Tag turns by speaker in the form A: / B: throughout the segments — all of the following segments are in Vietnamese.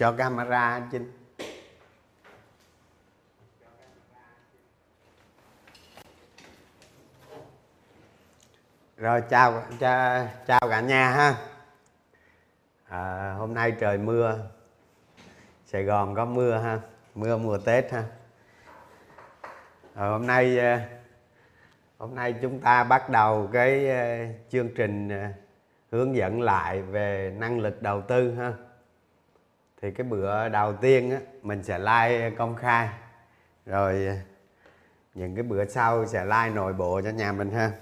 A: cho camera trên Trinh. Rồi chào chào, chào cả nhà ha. À, hôm nay trời mưa. Sài Gòn có mưa ha. Mưa mùa Tết ha. Rồi hôm nay à, hôm nay chúng ta bắt đầu cái à, chương trình à, hướng dẫn lại về năng lực đầu tư ha thì cái bữa đầu tiên á, mình sẽ like công khai. Rồi những cái bữa sau sẽ like nội bộ cho nhà mình ha.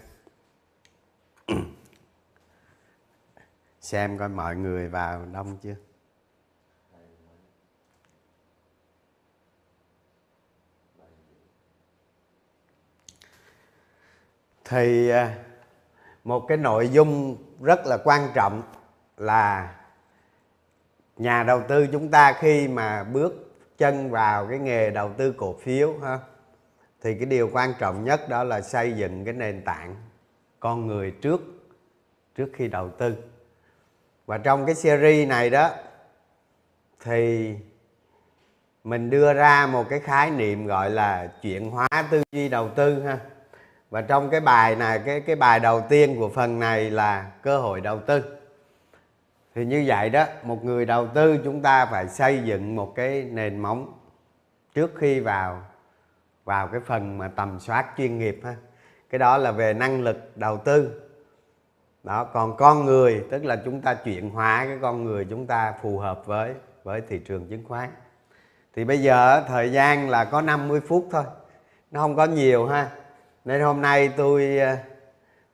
A: Xem coi mọi người vào đông chưa. Thì à, một cái nội dung rất là quan trọng là nhà đầu tư chúng ta khi mà bước chân vào cái nghề đầu tư cổ phiếu ha, thì cái điều quan trọng nhất đó là xây dựng cái nền tảng con người trước trước khi đầu tư. Và trong cái series này đó, thì mình đưa ra một cái khái niệm gọi là chuyển hóa tư duy đầu tư ha. Và trong cái bài này, cái cái bài đầu tiên của phần này là cơ hội đầu tư thì như vậy đó, một người đầu tư chúng ta phải xây dựng một cái nền móng trước khi vào vào cái phần mà tầm soát chuyên nghiệp ha. Cái đó là về năng lực đầu tư. Đó, còn con người, tức là chúng ta chuyển hóa cái con người chúng ta phù hợp với với thị trường chứng khoán. Thì bây giờ thời gian là có 50 phút thôi, nó không có nhiều ha. Nên hôm nay tôi ờ,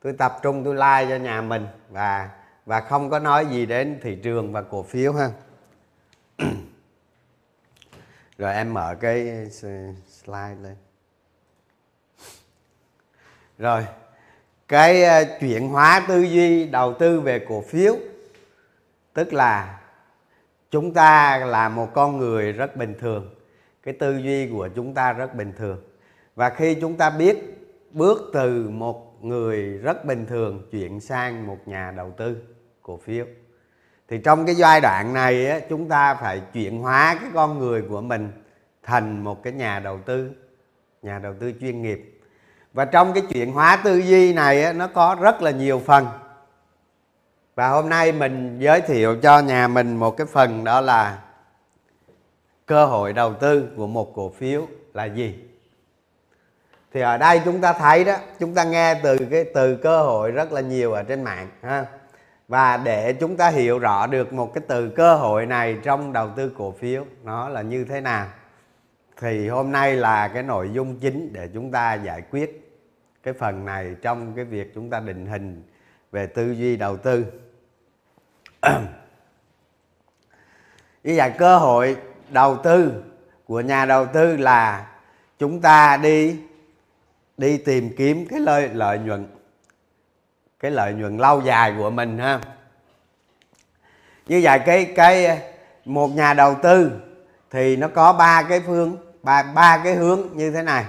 A: tôi tập trung, tôi like cho nhà mình và và không có nói gì đến thị trường và cổ phiếu ha. Rồi em mở cái slide lên. Rồi, cái ờ, chuyển hóa tư duy đầu tư về cổ phiếu, tức là chúng ta là một con người rất bình thường. Cái tư duy của chúng ta rất bình thường. Và khi chúng ta biết bước từ một người rất bình thường chuyển sang một nhà đầu tư cổ phiếu. Thì trong cái giai đoạn này á, chúng ta phải chuyển hóa cái con người của mình thành một cái nhà đầu tư nhà đầu tư chuyên nghiệp. Và trong cái chuyển hóa tư duy này á, nó có rất là nhiều phần. Và hôm nay mình giới thiệu cho nhà mình một cái phần đó là cơ hội đầu tư của một cổ phiếu là gì. Thì ở đây chúng ta thấy đó chúng ta nghe từ cái từ cơ hội rất là nhiều ở trên mạng ha và để chúng ta hiểu rõ được một cái từ cơ hội này trong đầu tư cổ phiếu, nó là như thế nào, thì hôm nay là cái nội dung chính để chúng ta giải quyết cái phần này trong cái việc chúng ta định hình về tư duy đầu tư. Như vậy cơ hội đầu tư của nhà đầu tư là chúng ta đi đi tìm kiếm cái lợi lợi nhuận cái lợi nhuận lâu dài của mình ha. Như vậy cái cái ờ, một nhà đầu tư thì nó có ba cái phương ba ba cái hướng như thế này.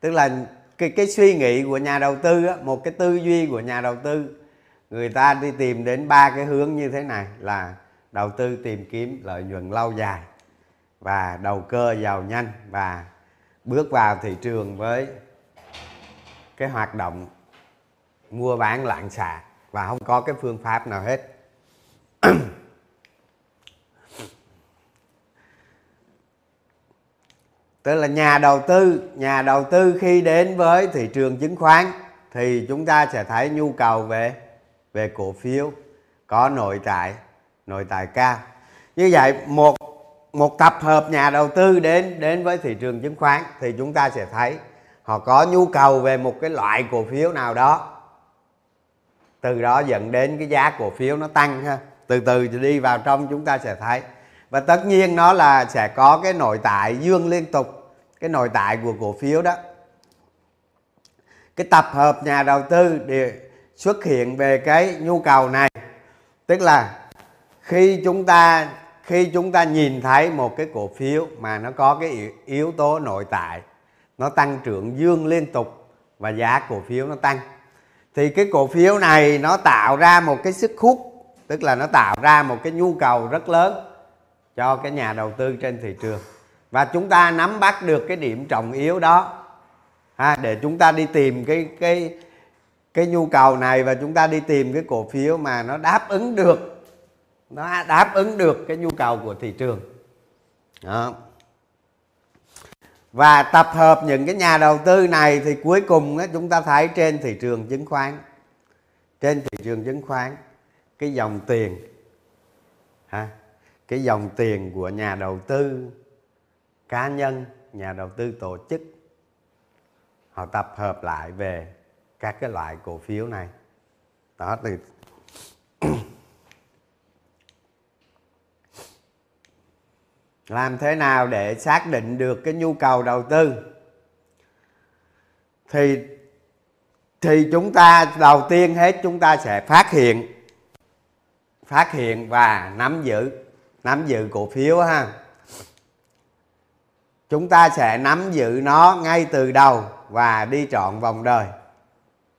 A: Tức là cái cái suy nghĩ của nhà đầu tư á, một cái tư duy của nhà đầu tư người ta đi tìm đến ba cái hướng như thế này là đầu tư tìm kiếm lợi nhuận lâu dài và đầu cơ giàu nhanh và bước vào thị trường với cái hoạt động mua bán lạng xạ và không có cái phương pháp nào hết. Tức là nhà đầu tư, nhà đầu tư khi đến với thị trường chứng khoán thì chúng ta sẽ thấy nhu cầu về về cổ phiếu có nội tại nội tại cao. Như vậy, một một tập hợp nhà đầu tư đến đến với thị trường chứng khoán thì chúng ta sẽ thấy họ có nhu cầu về một cái loại cổ phiếu nào đó từ đó dẫn đến cái giá cổ phiếu nó tăng ha. Từ từ đi vào trong chúng ta sẽ thấy. Và tất nhiên nó là sẽ có cái nội tại dương liên tục, cái nội tại của cổ phiếu đó. Cái tập hợp nhà đầu tư để xuất hiện về cái nhu cầu này, tức là khi chúng ta, khi chúng ta nhìn thấy một cái cổ phiếu mà nó có cái yếu tố nội tại, nó tăng trưởng dương liên tục và giá cổ phiếu nó tăng thì cái cổ phiếu này nó tạo ra một cái sức hút tức là nó tạo ra một cái nhu cầu rất lớn cho cái nhà đầu tư trên thị trường. Và chúng ta nắm bắt được cái điểm trọng yếu đó. Ha, để chúng ta đi tìm cái cái cái nhu cầu này và chúng ta đi tìm cái cổ phiếu mà nó đáp ứng được nó đáp ứng được cái nhu cầu của thị trường. Đó và tập hợp những cái nhà đầu tư này thì cuối cùng á, chúng ta thấy trên thị trường chứng khoán. Trên thị trường chứng khoán cái dòng tiền ha cái dòng tiền của nhà đầu tư cá nhân nhà đầu tư tổ chức họ tập hợp lại về các cái loại cổ phiếu này. Đó thì làm thế nào để xác định được cái nhu cầu đầu tư? Thì thì chúng ta, đầu tiên hết chúng ta sẽ phát hiện phát hiện và nắm giữ nắm giữ cổ phiếu ha. Chúng ta sẽ nắm giữ nó ngay từ đầu và đi trọn vòng đời.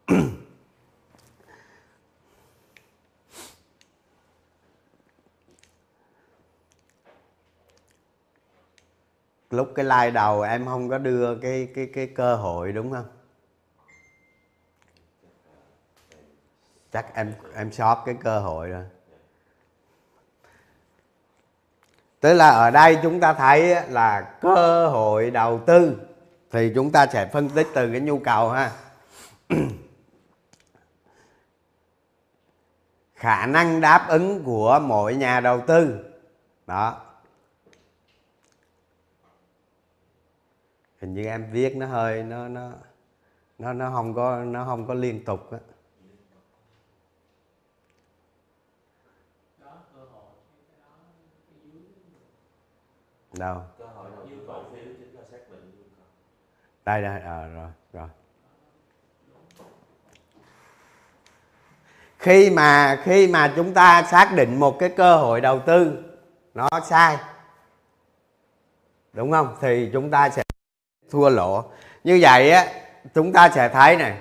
A: lúc cái like đầu em không có đưa cái cái cái cơ hội, đúng không? Chắc em em sót cái cơ hội rồi. Tức là ở đây chúng ta thấy là cơ hội đầu tư, thì chúng ta sẽ phân tích từ cái nhu cầu ha. Khả năng đáp ứng của mỗi nhà đầu tư. Đó. Hình như em viết nó hơi nó nó nó nó không có nó không có liên tục á. Đâu? Đây đây à, rồi rồi. Khi mà khi mà chúng ta xác định một cái cơ hội đầu tư nó sai đúng không? Thì chúng ta sẽ thua lỗ. Như vậy á, chúng ta sẽ thấy này,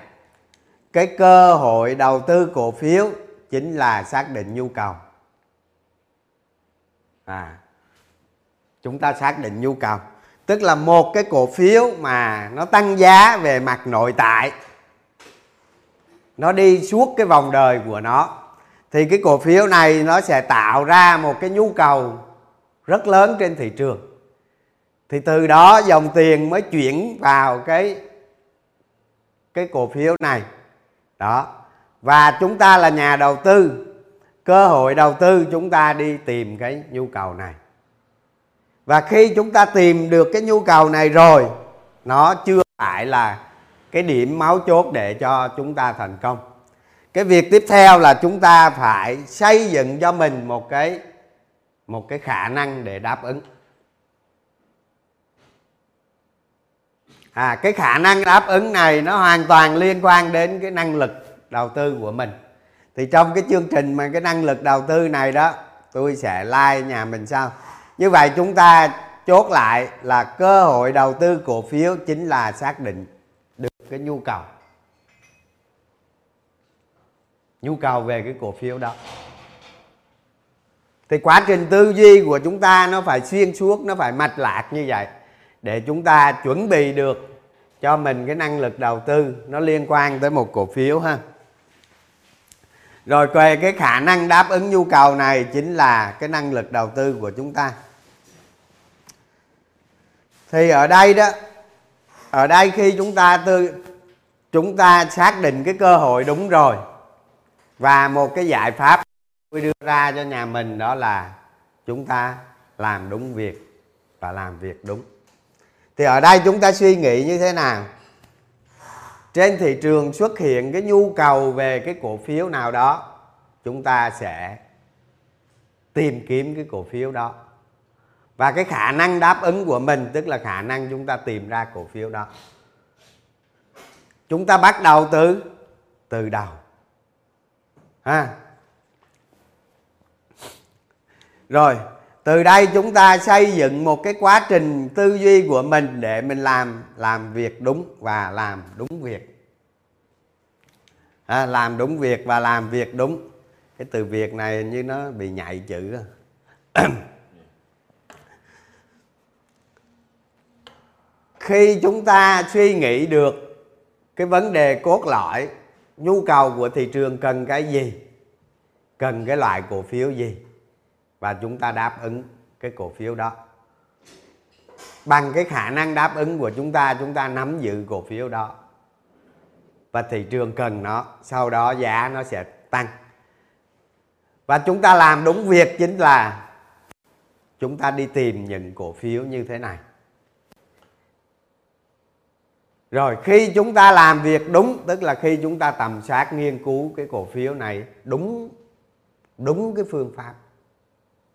A: cái cơ hội đầu tư cổ phiếu chính là xác định nhu cầu. À chúng ta xác định nhu cầu. Tức là một cái cổ phiếu mà nó tăng giá về mặt nội tại, nó đi suốt cái vòng đời của nó, thì cái cổ phiếu này nó sẽ tạo ra một cái nhu cầu rất lớn trên thị trường thì từ đó dòng tiền mới chuyển vào cái cái cổ phiếu này. Đó. Và chúng ta là nhà đầu tư. Cơ hội đầu tư chúng ta đi tìm cái nhu cầu này. Và khi chúng ta tìm được cái nhu cầu này rồi, nó chưa phải là cái điểm máu chốt để cho chúng ta thành công. Cái việc tiếp theo là chúng ta phải xây dựng cho mình một cái một cái khả năng để đáp ứng. À cái khả năng đáp ứng này nó hoàn toàn liên quan đến cái năng lực đầu tư của mình. Thì trong cái chương trình mà cái năng lực đầu tư này đó, tôi sẽ like nhà mình sau. Như vậy chúng ta chốt lại là cơ hội đầu tư cổ phiếu chính là xác định được cái nhu cầu. Nhu cầu về cái cổ phiếu đó. Thì quá trình tư duy của chúng ta nó phải xuyên suốt, nó phải mạch lạc như vậy để chúng ta chuẩn bị được cho mình cái năng lực đầu tư nó liên quan tới một cổ phiếu ha. Rồi về cái khả năng đáp ứng nhu cầu này chính là cái năng lực đầu tư của chúng ta. Thì ở đây đó, ở đây khi chúng ta tư, chúng ta xác định cái cơ hội đúng rồi và một cái giải pháp tôi đưa ra cho nhà mình đó là chúng ta làm đúng việc và làm việc đúng thì ở đây chúng ta suy nghĩ như thế nào? Trên thị trường xuất hiện cái nhu cầu về cái cổ phiếu nào đó, chúng ta sẽ tìm kiếm cái cổ phiếu đó. Và cái khả năng đáp ứng của mình, tức là khả năng chúng ta tìm ra cổ phiếu đó. Chúng ta bắt đầu từ từ đầu. Ha? Rồi từ đây chúng ta xây dựng một cái quá trình tư duy của mình để mình làm làm việc đúng và làm đúng việc. À, làm đúng việc và làm việc đúng. Cái từ việc này như nó bị nhạy chữ khi chúng ta suy nghĩ được cái vấn đề cốt lõi nhu cầu của thị trường cần cái gì cần cái loại cổ phiếu gì và chúng ta đáp ứng cái cổ phiếu đó. Bằng cái khả năng đáp ứng của chúng ta chúng ta nắm giữ cổ phiếu đó. Và thị trường cần nó, sau đó giá nó sẽ tăng. Và chúng ta làm đúng việc chính là chúng ta đi tìm những cổ phiếu như thế này. Rồi khi chúng ta làm việc đúng, tức là khi chúng ta tầm soát nghiên cứu cái cổ phiếu này đúng đúng cái phương pháp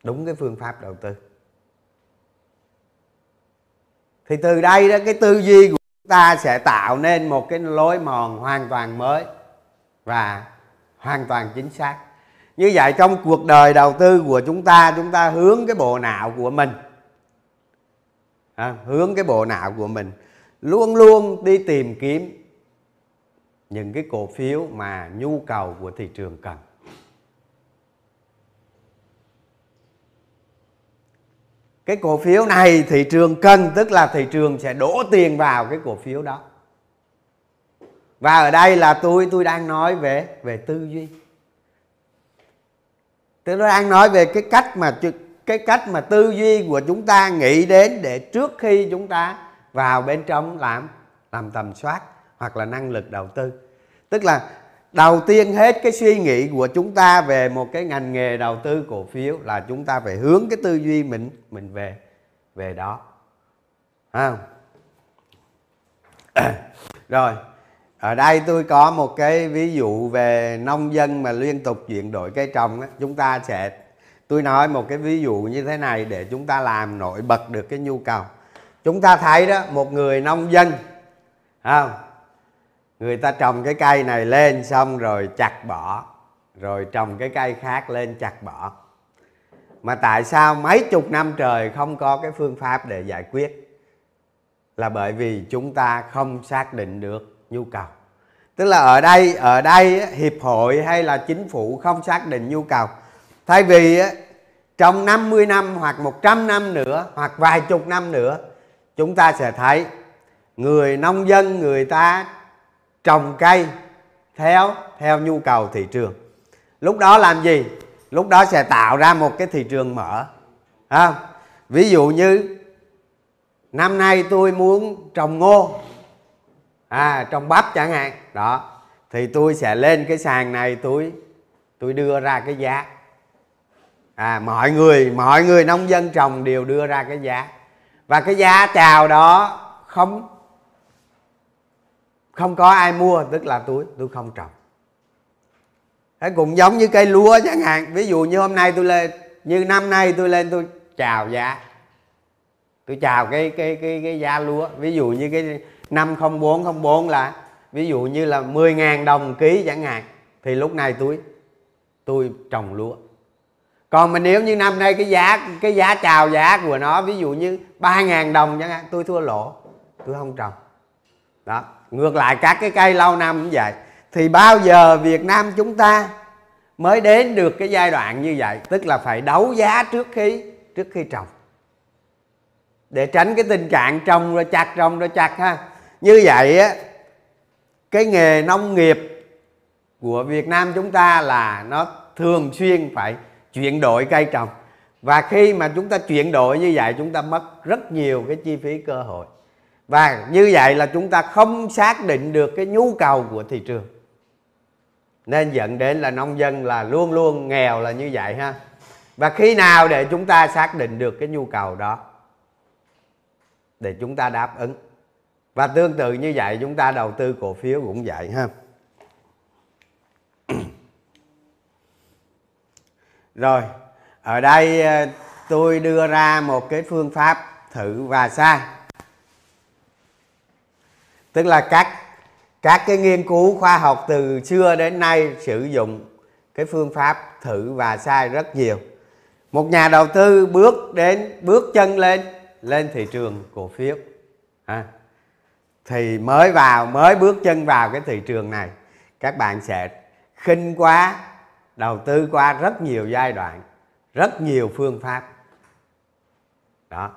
A: đúng cái phương pháp đầu tư. Thì từ đây đó cái tư duy của chúng ta sẽ tạo nên một cái lối mòn hoàn toàn mới và hoàn toàn chính xác. Như vậy trong cuộc đời đầu tư của chúng ta chúng ta hướng cái bộ não của mình. À, hướng cái bộ não của mình. Luôn luôn đi tìm kiếm những cái cổ phiếu mà nhu cầu của thị trường cần. Cái cổ phiếu này thị trường cần, tức là thị trường sẽ đổ tiền vào cái cổ phiếu đó. Và ở đây là tôi tôi đang nói về về tư duy. Tôi đang nói về cái cách mà cái cách mà tư duy của chúng ta nghĩ đến để trước khi chúng ta vào bên trong làm làm tầm soát hoặc là năng lực đầu tư. Tức là đầu tiên hết cái suy nghĩ của chúng ta về một cái ngành nghề đầu tư cổ phiếu là chúng ta phải hướng cái tư duy mình mình về về đó à. rồi, ở đây tôi có một cái ví dụ về nông dân mà liên tục chuyển đổi cây trồng đó. chúng ta sẽ, tôi nói một cái ví dụ như thế này để chúng ta làm nổi bật được cái nhu cầu chúng ta thấy đó, một người nông dân không người ta trồng cái cây này lên xong rồi chặt bỏ, rồi trồng cái cây khác lên chặt bỏ. Mà tại sao mấy chục năm trời không có cái phương pháp để giải quyết? Là bởi vì chúng ta không xác định được nhu cầu. Tức là ở đây ở đây hiệp hội hay là chính phủ không xác định nhu cầu. Thay vì trong 50 năm hoặc 100 năm nữa hoặc vài chục năm nữa, chúng ta sẽ thấy người nông dân, người ta trồng cây theo theo nhu cầu thị trường. Lúc đó làm gì? Lúc đó sẽ tạo ra một cái thị trường mở à, ví dụ như năm nay tôi muốn trồng ngô à trồng bắp chẳng hạn đó thì tôi sẽ lên cái sàn này tôi tôi đưa ra cái giá. À mọi người mọi người nông dân trồng đều đưa ra cái giá. Và cái giá chào đó không không có ai mua, tức là tôi tôi không trồng. Thế cũng giống như cây lúa chẳng hạn. Ví dụ như hôm nay tôi lên, như năm nay tôi lên, tôi chào giá. Tôi chào cái cái cái cái giá lúa. Ví dụ như cái năm không bốn không bốn là, ví dụ như là 10.000 đồng ký chẳng hạn. Thì lúc này tôi tôi trồng lúa. Còn mà nếu như năm nay cái giá cái giá chào giá của nó, ví dụ như 3.000 đồng chẳng hạn, tôi thua lỗ. Tôi không trồng. Đó ngược lại các cái cây lâu năm cũng vậy. Thì bao giờ Việt Nam chúng ta mới đến được cái giai đoạn như vậy? Tức là phải đấu giá trước khi trước khi trồng. Để tránh cái tình trạng trồng rồi chặt, trồng rồi chặt ha. Như vậy á, cái nghề nông nghiệp của Việt Nam chúng ta là nó thường xuyên phải chuyển đổi cây trồng. Và khi mà chúng ta chuyển đổi như vậy, chúng ta mất rất nhiều cái chi phí cơ hội và như vậy là chúng ta không xác định được cái nhu cầu của thị trường. Nên dẫn đến là nông dân là luôn luôn nghèo là như vậy ha. Và khi nào để chúng ta xác định được cái nhu cầu đó? Để chúng ta đáp ứng. Và tương tự như vậy, chúng ta đầu tư cổ phiếu cũng vậy ha. Rồi, ở đây ờ, tôi đưa ra một cái phương pháp thử và sai tức là các các cái nghiên cứu khoa học từ xưa đến nay sử dụng cái phương pháp thử và sai rất nhiều. Một nhà đầu tư bước đến bước chân lên lên thị trường cổ phiếu. À, thì mới vào mới bước chân vào cái thị trường này các bạn sẽ khinh quá đầu tư qua rất nhiều giai đoạn rất nhiều phương pháp. Đó.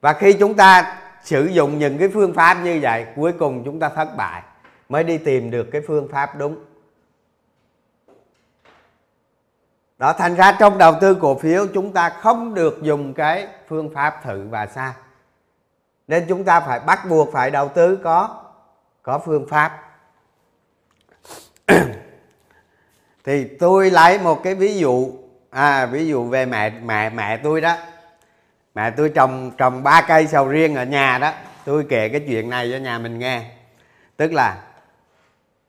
A: Và khi chúng ta sử dụng những cái phương pháp như vậy, cuối cùng chúng ta thất bại, mới đi tìm được cái phương pháp đúng. Đó, thành ra trong đầu tư cổ phiếu, chúng ta không được dùng cái phương pháp thử và sai nên chúng ta phải bắt buộc phải đầu tư có có phương pháp. Thì tôi lấy một cái ví dụ à ví dụ về mẹ mẹ mẹ tôi đó mẹ tôi trồng trồng ba cây sầu riêng ở nhà đó, tôi kể cái chuyện này cho nhà mình nghe. Tức là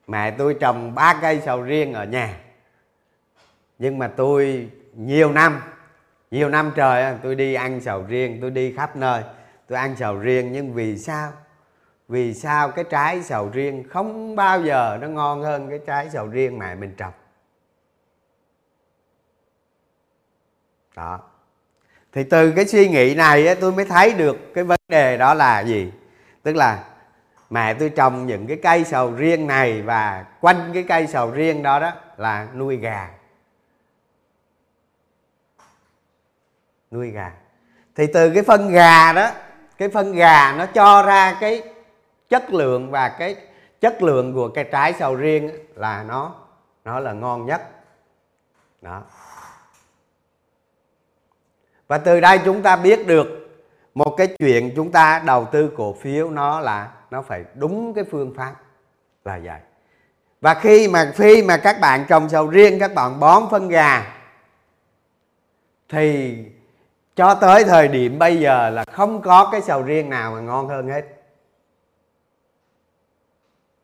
A: mẹ tôi trồng ba cây sầu riêng ở nhà. Nhưng mà tôi nhiều năm nhiều năm trời tôi đi ăn sầu riêng, tôi đi khắp nơi. Tôi ăn sầu riêng nhưng vì sao? Vì sao cái trái sầu riêng không bao giờ nó ngon hơn cái trái sầu riêng mà mình trồng? Đó thì từ cái suy nghĩ này tôi mới thấy được cái vấn đề đó là gì? Tức là mẹ tôi trồng những cái cây sầu riêng này và quanh cái cây sầu riêng đó đó là nuôi gà. Nuôi gà. Thì từ cái phân gà đó, cái phân gà nó cho ra cái chất lượng và cái chất lượng của cái trái sầu riêng là nó nó là ngon nhất. Đó và từ đây chúng ta biết được một cái chuyện chúng ta đầu tư cổ phiếu nó là nó phải đúng cái phương pháp là vậy. Và khi mà khi mà các bạn trồng sầu riêng, các bạn bón phân gà, thì cho tới thời điểm bây giờ là không có cái sầu riêng nào mà ngon hơn hết.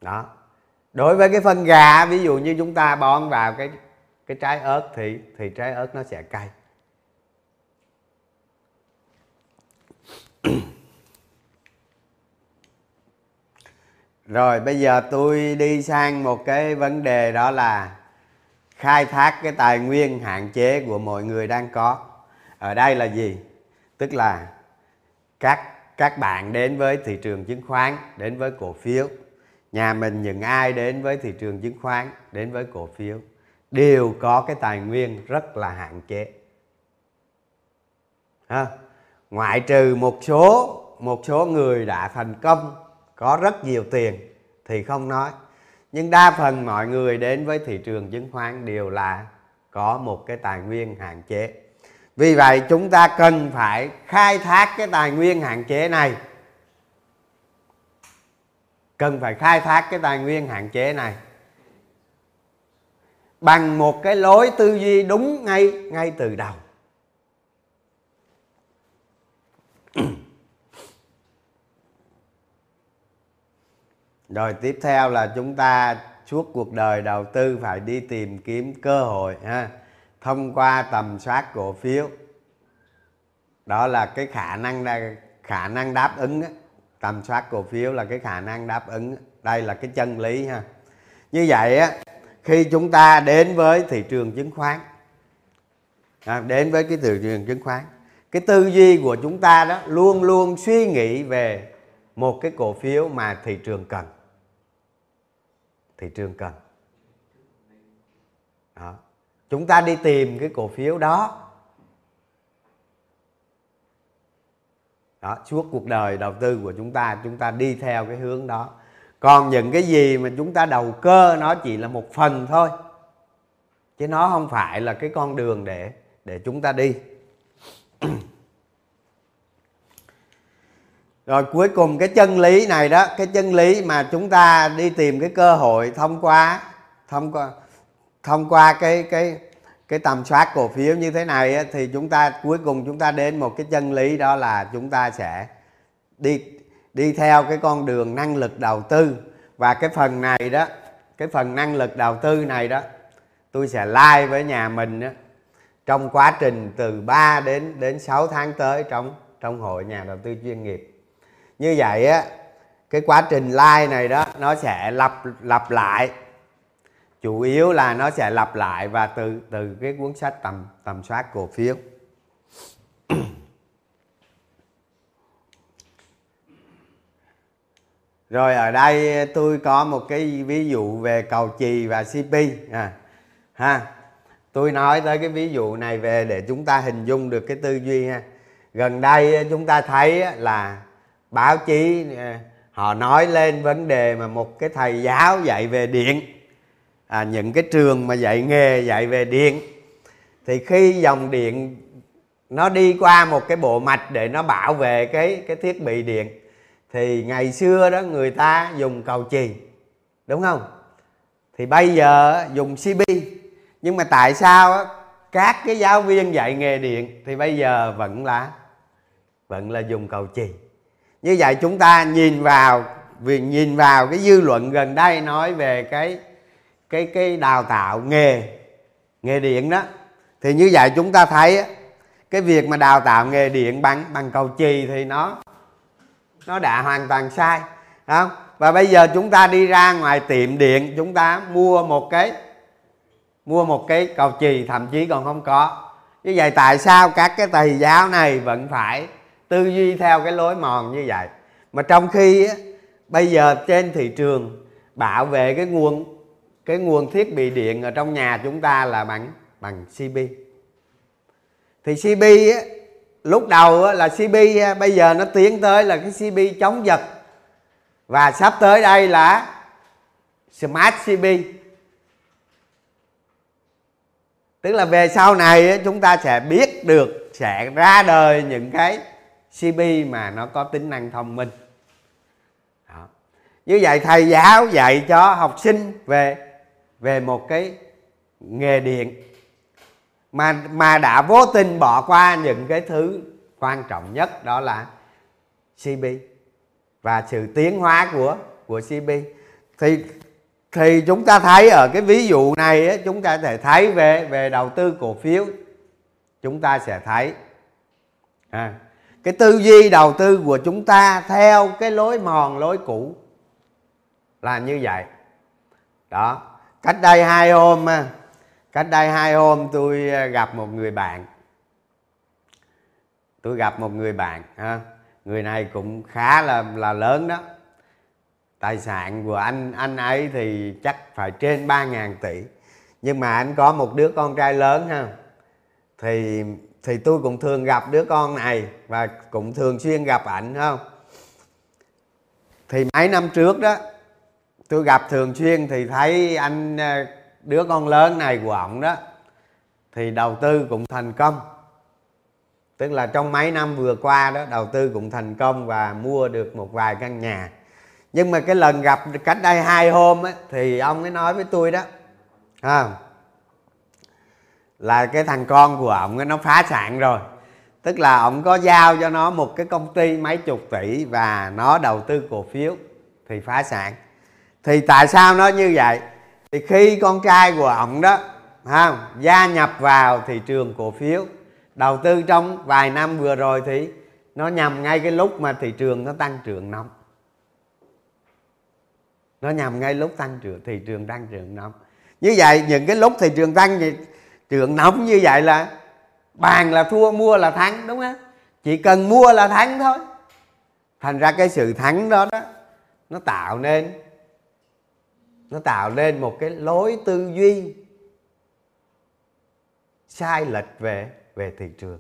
A: Đó. Đối với cái phân gà, ví dụ như chúng ta bón vào cái cái trái ớt thì thì trái ớt nó sẽ cay. rồi, bây giờ tôi đi sang một cái vấn đề đó là khai thác cái tài nguyên hạn chế của mọi người đang có. Ở đây là gì? Tức là các các bạn đến với thị trường chứng khoán, đến với cổ phiếu. Nhà mình những ai đến với thị trường chứng khoán, đến với cổ phiếu, đều có cái tài nguyên rất là hạn chế. Ha? Ngoại trừ một số một số người đã thành công, có rất nhiều tiền thì không nói. Nhưng đa phần mọi người đến với thị trường chứng khoán đều là có một cái tài nguyên hạn chế. Vì vậy, chúng ta cần phải khai thác cái tài nguyên hạn chế này. Cần phải khai thác cái tài nguyên hạn chế này bằng một cái lối tư duy đúng ngay ngay từ đầu. Rồi tiếp theo là chúng ta suốt cuộc đời đầu tư phải đi tìm kiếm cơ hội ha. Thông qua tầm soát cổ phiếu. Đó là cái khả năng khả năng đáp ứng tầm soát cổ phiếu là cái khả năng đáp ứng. Đây là cái chân lý ha. Như vậy á khi chúng ta đến với thị trường chứng khoán à, đến với cái thị trường chứng khoán cái tư duy của chúng ta đó luôn luôn suy nghĩ về một cái cổ phiếu mà thị trường cần thị trường cần. Đó. chúng ta đi tìm cái cổ phiếu đó. Đó, suốt cuộc đời đầu tư của chúng ta chúng ta đi theo cái hướng đó. Còn những cái gì mà chúng ta đầu cơ, nó chỉ là một phần thôi. Chứ nó không phải là cái con đường để để chúng ta đi. rồi cuối cùng cái chân lý này đó cái chân lý mà chúng ta đi tìm cái cơ hội thông qua thông qua thông qua cái cái cái tầm soát cổ phiếu như thế này thì chúng ta cuối cùng chúng ta đến một cái chân lý đó là chúng ta sẽ đi đi theo cái con đường năng lực đầu tư. Và cái phần này đó cái phần năng lực đầu tư này đó tôi sẽ like với nhà mình đó, trong quá trình từ 3 đến đến 6 tháng tới trong trong hội nhà đầu tư chuyên nghiệp như vậy á cái quá trình like này đó nó sẽ lặp lặp lại. Chủ yếu là nó sẽ lặp lại và từ từ cái cuốn sách tầm tầm soát cổ phiếu. Rồi ở đây tôi có một cái ví dụ về cầu chì và cp à, ha tôi nói tới cái ví dụ này về để chúng ta hình dung được cái tư duy ha. Gần đây chúng ta thấy là báo chí ờ, họ nói lên vấn đề mà một cái thầy giáo dạy về điện à, những cái trường mà dạy nghề dạy về điện. Thì khi dòng điện nó đi qua một cái bộ mạch để nó bảo vệ cái cái thiết bị điện thì ngày xưa đó người ta dùng cầu chì đúng không? Thì bây giờ dùng cb nhưng mà tại sao các cái giáo viên dạy nghề điện thì bây giờ vẫn là vẫn là dùng cầu chì? Như vậy chúng ta nhìn vào, vì nhìn vào cái dư luận gần đây nói về cái cái cái đào tạo nghề nghề điện đó. Thì như vậy chúng ta thấy cái việc mà đào tạo nghề điện bằng bằng cầu chì thì nó nó đã hoàn toàn sai không? Và bây giờ chúng ta đi ra ngoài tiệm điện, chúng ta mua một cái, mua một cái cầu chì, thậm chí còn không có. Như vậy tại sao các cái thầy giáo này vẫn phải tư duy theo cái lối mòn như vậy. Mà trong khi á, bây giờ trên thị trường bảo vệ cái nguồn cái nguồn thiết bị điện ở trong nhà chúng ta là bằng bằng CB thì CB á, lúc đầu á, là CB á, bây giờ nó tiến tới là cái CB chống giật. Và sắp tới đây là Smart CB tức là về sau này chúng ta sẽ biết được sẽ ra đời những cái CB mà nó có tính năng thông minh. Đó. như vậy thầy giáo dạy cho học sinh về về một cái nghề điện mà mà đã vô tình bỏ qua những cái thứ quan trọng nhất đó là CB và sự tiến hóa của của CB thì thì chúng ta thấy ở cái ví dụ này ấy, chúng ta thể thấy về về đầu tư cổ phiếu. Chúng ta sẽ thấy à, cái tư duy đầu tư của chúng ta theo cái lối mòn, lối cũ là như vậy. Đó, cách đây hai hôm à, cách đây hai hôm tôi à, gặp một người bạn. Tôi gặp một người bạn, ha, người này cũng khá là là lớn đó. Tài sản của anh anh ấy thì chắc phải trên 3.000 tỷ. Nhưng mà anh có một đứa con trai lớn, ha, thì thì tôi cũng thường gặp đứa con này và cũng thường xuyên gặp ảnh không? Thì mấy năm trước đó tôi gặp thường xuyên thì thấy anh ờ, đứa con lớn này của ổng đó thì đầu tư cũng thành công. Tức là trong mấy năm vừa qua đó đầu tư cũng thành công và mua được một vài căn nhà. Nhưng mà cái lần gặp cách đây hai hôm á, thì ông ấy nói với tôi đó à, là cái thằng con của ông ấy nó phá sản rồi. Tức là ông có giao cho nó một cái công ty mấy chục tỷ và nó đầu tư cổ phiếu thì phá sản. Thì tại sao nó như vậy? Thì khi con trai của ông đó ha, gia nhập vào thị trường cổ phiếu đầu tư trong vài năm vừa rồi thì nó nhằm ngay cái lúc mà thị trường nó tăng trưởng nóng. Nó nhằm ngay lúc tăng trưởng thị trường tăng trưởng nóng. Như vậy những cái lúc thị trường tăng trường trưởng nóng như vậy là bàn là thua, mua là thắng, đúng không? Chỉ cần mua là thắng thôi. Thành ra cái sự thắng đó đó, nó tạo nên, nó tạo nên một cái lối tư duy sai lệch về về thị trường.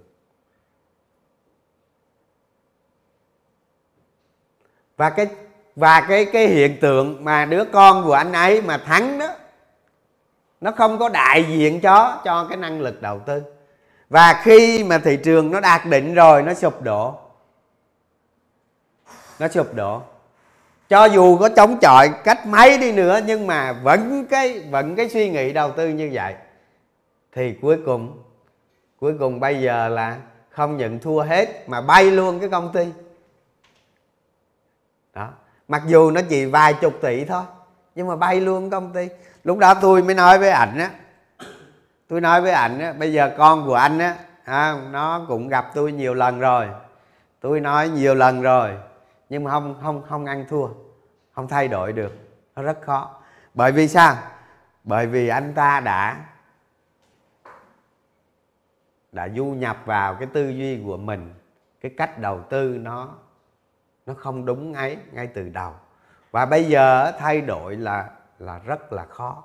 A: Và cái và cái cái hiện tượng mà đứa con của anh ấy mà thắng đó nó không có đại diện cho cho cái năng lực đầu tư. Và khi mà thị trường nó đạt định rồi, nó sụp đổ. Nó sụp đổ. Cho dù có chống chọi cách mấy đi nữa, nhưng mà vẫn cái vẫn cái suy nghĩ đầu tư như vậy. Thì cuối cùng cuối cùng bây giờ là không nhận thua hết mà bay luôn cái công ty. Đó. Mặc dù nó chỉ vài chục tỷ thôi, nhưng mà bay luôn công ty lúc đó tôi mới nói với ảnh á. Tôi nói với ảnh á bây giờ con của anh á à, nó cũng gặp tôi nhiều lần rồi. Tôi nói nhiều lần rồi nhưng mà không không không ăn thua không thay đổi được. Nó rất khó. Bởi vì sao? Bởi vì anh ta đã đã du nhập vào cái tư duy của mình. Cái cách đầu tư nó nó không đúng ấy ngay từ đầu. Và bây giờ thay đổi là là rất là khó.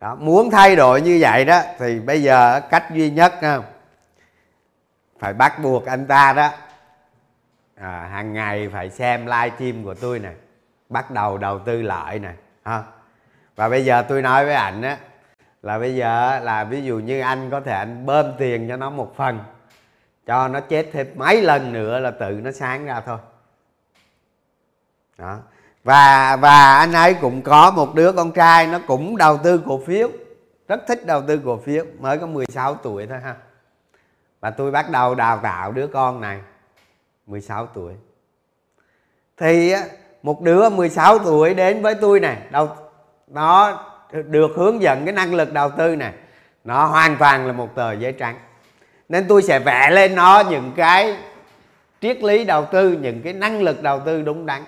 A: Đó, muốn thay đổi như vậy đó thì bây giờ cách duy nhất không phải bắt buộc anh ta đó à, hàng ngày phải xem live stream của tôi nè bắt đầu đầu tư lợi nè ha. Và bây giờ tôi nói với anh á là bây giờ là ví dụ như anh có thể anh bơm tiền cho nó một phần cho nó chết thêm mấy lần nữa là tự nó sáng ra thôi. Đó và và anh ấy cũng có một đứa con trai, nó cũng đầu tư cổ phiếu, rất thích đầu tư cổ phiếu, mới có 16 tuổi thôi ha. Và tôi bắt đầu đào tạo đứa con này 16 tuổi. Thì một đứa 16 tuổi đến với tôi này đâu nó được hướng dẫn cái năng lực đầu tư này, nó hoàn toàn là một tờ giấy trắng. Nên tôi sẽ vẽ lên nó những cái triết lý đầu tư, những cái năng lực đầu tư đúng đắn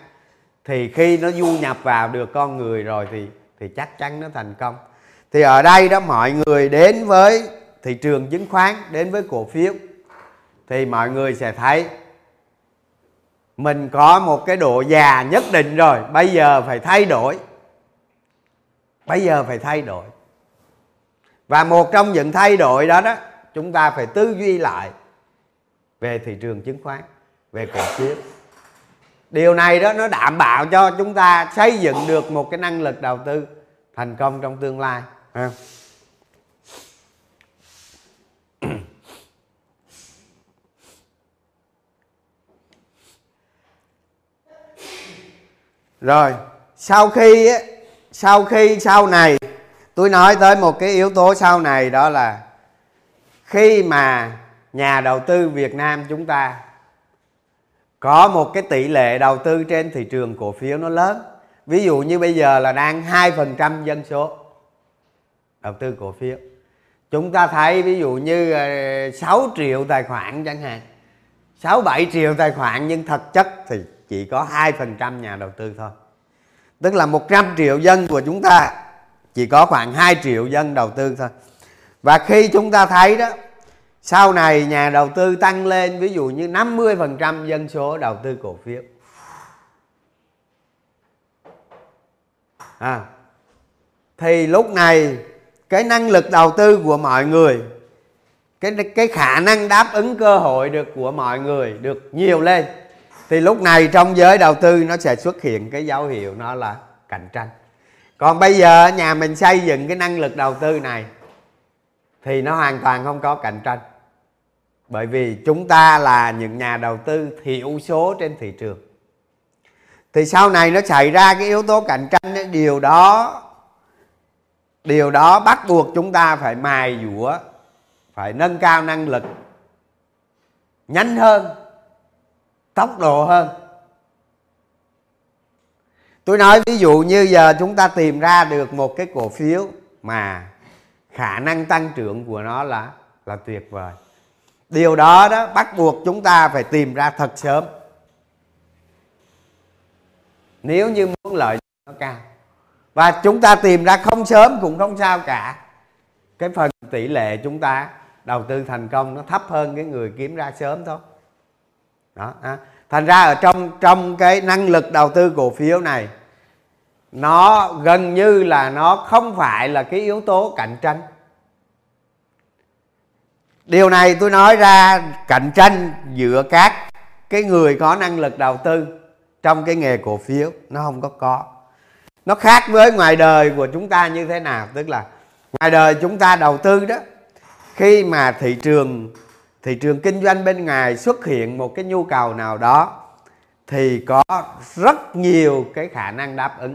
A: thì khi nó du nhập vào được con người rồi thì thì chắc chắn nó thành công. Thì ở đây đó mọi người đến với thị trường chứng khoán, đến với cổ phiếu. Thì mọi người sẽ thấy mình có một cái độ già nhất định rồi, bây giờ phải thay đổi. Bây giờ phải thay đổi. Và một trong những thay đổi đó đó, chúng ta phải tư duy lại về thị trường chứng khoán, về cổ phiếu điều này đó, nó đảm bảo cho chúng ta xây dựng được một cái năng lực đầu tư thành công trong tương lai rồi, sau khi sau khi, sau này, tôi nói tới một cái yếu tố sau này đó là khi mà nhà đầu tư Việt Nam chúng ta có một cái tỷ lệ đầu tư trên thị trường cổ phiếu nó lớn. Ví dụ như bây giờ là đang 2% dân số đầu tư cổ phiếu. Chúng ta thấy ví dụ như ờ, 6 triệu tài khoản chẳng hạn. 6 7 triệu tài khoản nhưng thật chất thì chỉ có 2% nhà đầu tư thôi. Tức là 100 triệu dân của chúng ta chỉ có khoảng 2 triệu dân đầu tư thôi. Và khi chúng ta thấy đó sau này nhà đầu tư tăng lên ví dụ như 50% dân số đầu tư cổ phiếu. À, thì lúc này cái năng lực đầu tư của mọi người cái cái khả năng đáp ứng cơ hội được của mọi người được nhiều lên. Thì lúc này trong giới đầu tư nó sẽ xuất hiện cái dấu hiệu nó là cạnh tranh. Còn bây giờ nhà mình xây dựng cái năng lực đầu tư này thì nó hoàn toàn không có cạnh tranh bởi vì chúng ta là những nhà đầu tư thiểu số trên thị trường. Thì sau này nó xảy ra cái yếu tố cạnh tranh điều đó điều đó bắt buộc chúng ta phải mài dũa, phải nâng cao năng lực nhanh hơn, tốc độ hơn. Tôi nói ví dụ như giờ chúng ta tìm ra được một cái cổ phiếu mà khả năng tăng trưởng của nó là là tuyệt vời điều đó đó bắt buộc chúng ta phải tìm ra thật sớm. Nếu như muốn lợi nó cao. Và chúng ta tìm ra không sớm cũng không sao cả. Cái phần tỷ lệ chúng ta đầu tư thành công nó thấp hơn cái người kiếm ra sớm thôi. Đó à. thành ra ở trong trong cái năng lực đầu tư cổ phiếu này, nó gần như là nó không phải là cái yếu tố cạnh tranh điều này tôi nói ra cạnh tranh giữa các cái người có năng lực đầu tư trong cái nghề cổ phiếu, nó không có có. Nó khác với ngoài đời của chúng ta như thế nào, tức là ngoài đời chúng ta đầu tư đó, khi mà thị trường thị trường kinh doanh bên ngoài xuất hiện một cái nhu cầu nào đó, thì có rất nhiều cái khả năng đáp ứng.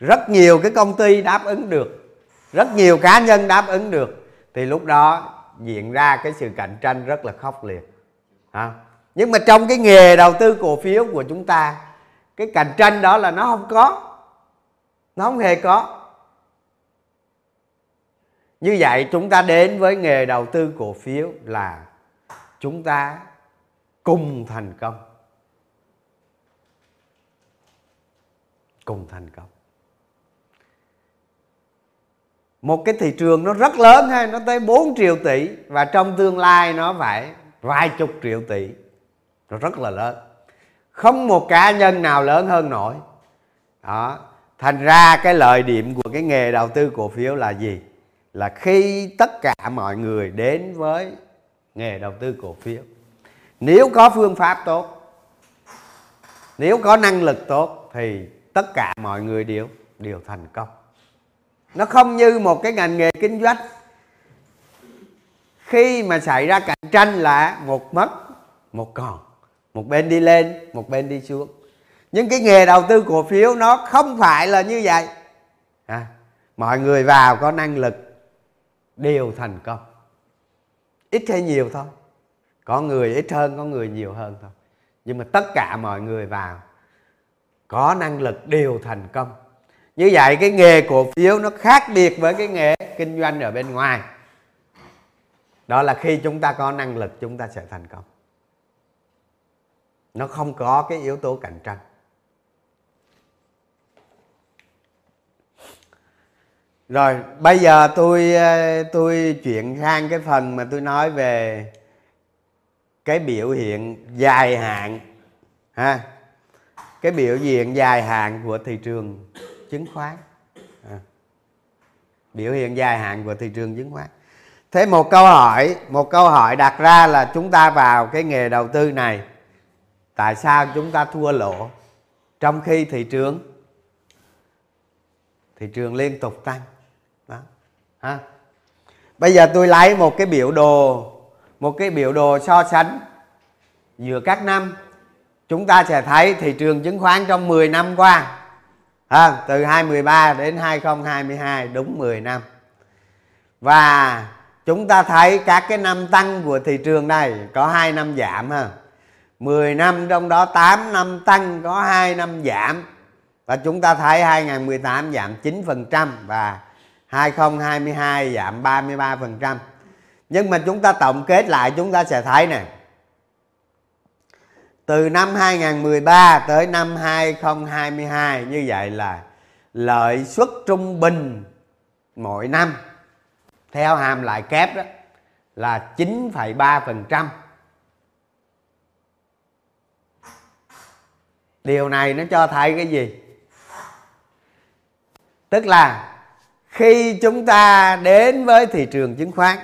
A: Rất nhiều cái công ty đáp ứng được, rất nhiều cá nhân đáp ứng được, thì lúc đó diễn ra cái sự cạnh tranh rất là khốc liệt à. nhưng mà trong cái nghề đầu tư cổ phiếu của chúng ta, cái cạnh tranh đó là nó không có, nó không hề có. Như vậy chúng ta đến với nghề đầu tư cổ phiếu là chúng ta cùng thành công. Cùng thành công. Một cái thị trường nó rất lớn ha, nó tới 4 triệu tỷ. Và trong tương lai nó phải vài chục triệu tỷ. Nó rất là lớn. Không một cá nhân nào lớn hơn nổi. Đó. Thành ra cái lợi điểm của cái nghề đầu tư cổ phiếu là gì? Là khi tất cả mọi người đến với nghề đầu tư cổ phiếu, nếu có phương pháp tốt, nếu có năng lực tốt thì tất cả mọi người đều đều thành công nó không như một cái ngành nghề kinh doanh. Khi mà xảy ra cạnh tranh là một mất một còn. Một bên đi lên một bên đi xuống. Những cái nghề đầu tư cổ phiếu nó không phải là như vậy. À, mọi người vào có năng lực đều thành công. Ít hay nhiều thôi. Có người ít hơn có người nhiều hơn thôi. Nhưng mà tất cả mọi người vào có năng lực đều thành công như vậy cái nghề cổ phiếu nó khác biệt với cái nghề kinh doanh ở bên ngoài. Đó là khi chúng ta có năng lực, chúng ta sẽ thành công. Nó không có cái yếu tố cạnh tranh. Rồi, bây giờ tôi ờ, tôi chuyển sang cái phần mà tôi nói về cái biểu hiện dài hạn, ha? Cái biểu hiện dài hạn của thị trường chứng khoán. À. biểu hiện dài hạn của thị trường chứng khoán. Thế một câu hỏi, một câu hỏi đặt ra là chúng ta vào cái nghề đầu tư này, tại sao chúng ta thua lỗ? Trong khi thị trường thị trường liên tục tăng. Đó. Ha. Bây giờ tôi lấy một cái biểu đồ, một cái biểu đồ so sánh. Giữa các năm, chúng ta sẽ thấy thị trường chứng khoán trong 10 năm qua à, từ 2013 đến 2022 đúng 10 năm. Và chúng ta thấy các cái năm tăng của thị trường này có hai năm giảm ha. 10 năm trong đó 8 năm tăng có 2 năm giảm. Và chúng ta thấy 2018 giảm 9% và 2022 giảm 33% nhưng mà chúng ta tổng kết lại chúng ta sẽ thấy này từ năm 2013 tới năm 2022 như vậy là lợi suất trung bình mỗi năm theo hàm lại kép đó là 9,3%. Điều này nó cho thấy cái gì? Tức là khi chúng ta đến với thị trường chứng khoán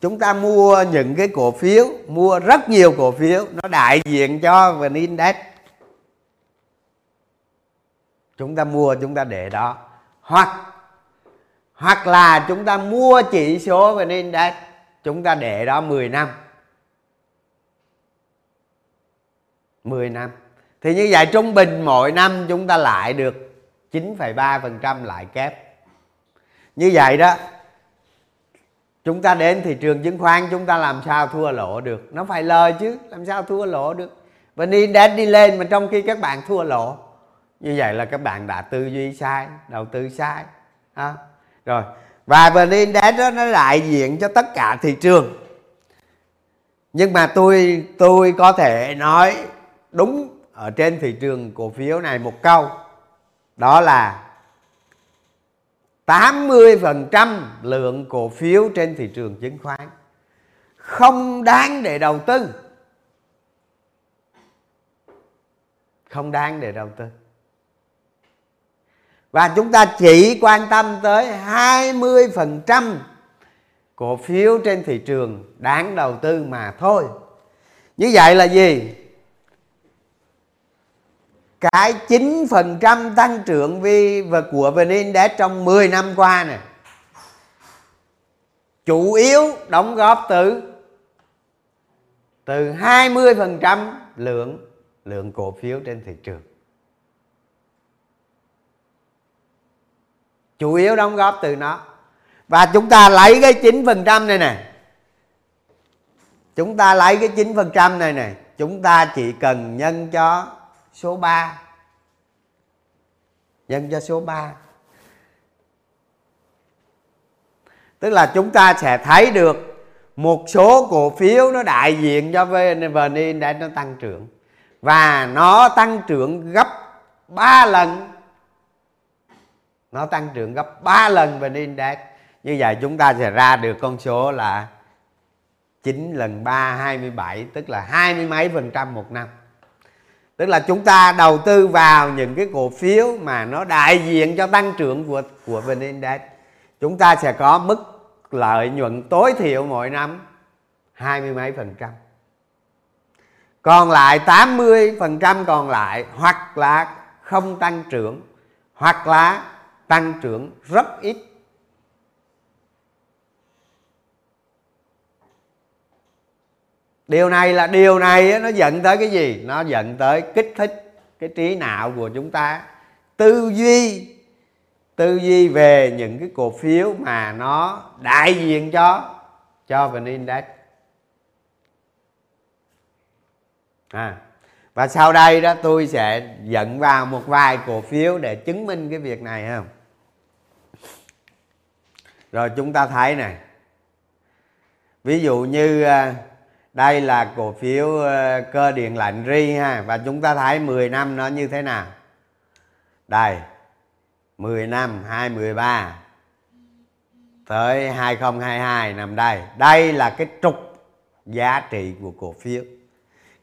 A: chúng ta mua những cái cổ phiếu mua rất nhiều cổ phiếu nó đại diện cho vn index. Chúng ta mua chúng ta để đó. Hoặc hoặc là chúng ta mua chỉ số vn index chúng ta để đó 10 năm. 10 năm. Thì như vậy trung bình mỗi năm chúng ta lại được 9,3% lại kép. Như vậy đó chúng ta đến thị trường chứng khoán, chúng ta làm sao thua lỗ được? Nó phải lời chứ, làm sao thua lỗ được? Và đi đến đi lên mà trong khi các bạn thua lỗ, như vậy là các bạn đã tư duy sai, đầu tư sai, ha? Rồi, và vn index đó, nó đại diện cho tất cả thị trường. Nhưng mà tôi tôi có thể nói đúng ở trên thị trường cổ phiếu này một câu, đó là 80% lượng cổ phiếu trên thị trường chứng khoán. Không đáng để đầu tư. Không đáng để đầu tư. Và chúng ta chỉ quan tâm tới 20% cổ phiếu trên thị trường đáng đầu tư mà thôi. Như vậy là gì? Cái 9% tăng trưởng vi và của VN Index trong 10 năm qua nè chủ yếu đóng góp từ từ 20% lượng lượng cổ phiếu trên thị trường. Chủ yếu đóng góp từ nó. Và chúng ta lấy cái 9% này nè. Chúng ta lấy cái 9% này nè, chúng ta chỉ cần nhân cho số 3 nhân cho số 3 tức là chúng ta sẽ thấy được một số cổ phiếu nó đại diện cho VN Index nó tăng trưởng. Và nó tăng trưởng gấp 3 lần. Nó tăng trưởng gấp 3 lần VN Index. Như vậy chúng ta sẽ ra được con số là 9 lần 3 27 tức là hai mươi mấy phần trăm một năm tức là chúng ta đầu tư vào những cái cổ phiếu mà nó đại diện cho tăng trưởng của của vn index. Chúng ta sẽ có mức lợi nhuận tối thiểu mỗi năm hai mươi mấy phần trăm. Còn lại 80% còn lại hoặc là không tăng trưởng, hoặc là tăng trưởng rất ít. Điều này là điều này nó dẫn tới cái gì? Nó dẫn tới kích thích cái trí não của chúng ta. Tư duy tư duy về những cái cổ phiếu mà nó đại diện cho cho vn index. À và sau đây đó tôi sẽ dẫn vào một vài cổ phiếu để chứng minh cái việc này không? Rồi chúng ta thấy này. Ví dụ như à, đây là cổ phiếu ờ, cơ điện lạnh ri ha, và chúng ta thấy 10 năm nó như thế nào? Đây 10 năm 2013 tới 2022 nằm đây. Đây là cái trục giá trị của cổ phiếu.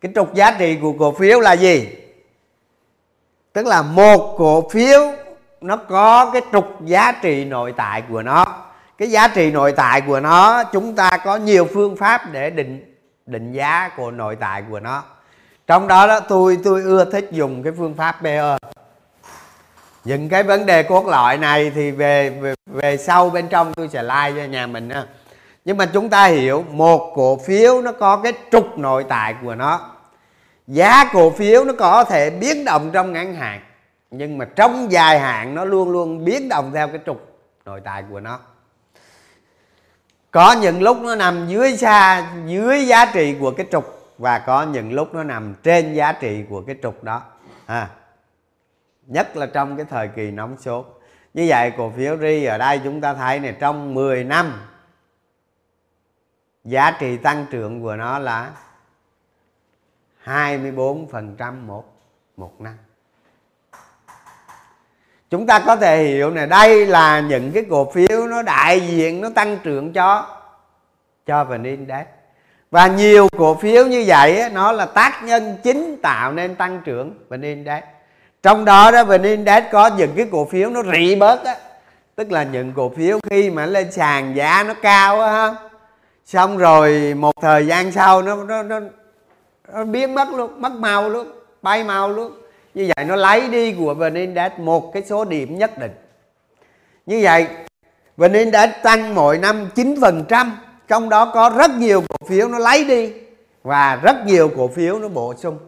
A: Cái trục giá trị của cổ phiếu là gì? Tức là một cổ phiếu nó có cái trục giá trị nội tại của nó. Cái giá trị nội tại của nó, chúng ta có nhiều phương pháp để định định giá của nội tại của nó. Trong đó đó tôi tôi ưa thích dùng cái phương pháp PE những cái vấn đề cốt lõi này thì về về, về sau bên trong tôi sẽ like cho nhà mình ha nhưng mà chúng ta hiểu một cổ phiếu nó có cái trục nội tại của nó. Giá cổ phiếu nó có thể biến động trong ngắn hạn nhưng mà trong dài hạn nó luôn luôn biến động theo cái trục nội tại của nó có những lúc nó nằm dưới xa dưới giá trị của cái trục và có những lúc nó nằm trên giá trị của cái trục đó. À, nhất là trong cái thời kỳ nóng sốt. Như vậy cổ phiếu ri ở đây chúng ta thấy này trong 10 năm giá trị tăng trưởng của nó là 24% một một năm chúng ta có thể hiểu này đây là những cái cổ phiếu nó đại diện nó tăng trưởng cho cho vn index. Và nhiều cổ phiếu như vậy nó là tác nhân chính tạo nên tăng trưởng vn index. Trong đó đó vn index có những cái cổ phiếu nó rỉ bớt á tức là những cổ phiếu khi mà lên sàn giá nó cao á xong rồi một thời gian sau nó nó nó, nó biến mất luôn mất màu luôn bay màu luôn như vậy nó lấy đi của vn index một cái số điểm nhất định. Như vậy vn index tăng mỗi năm 9% trong đó có rất nhiều cổ phiếu nó lấy đi và rất nhiều cổ phiếu nó bổ sung.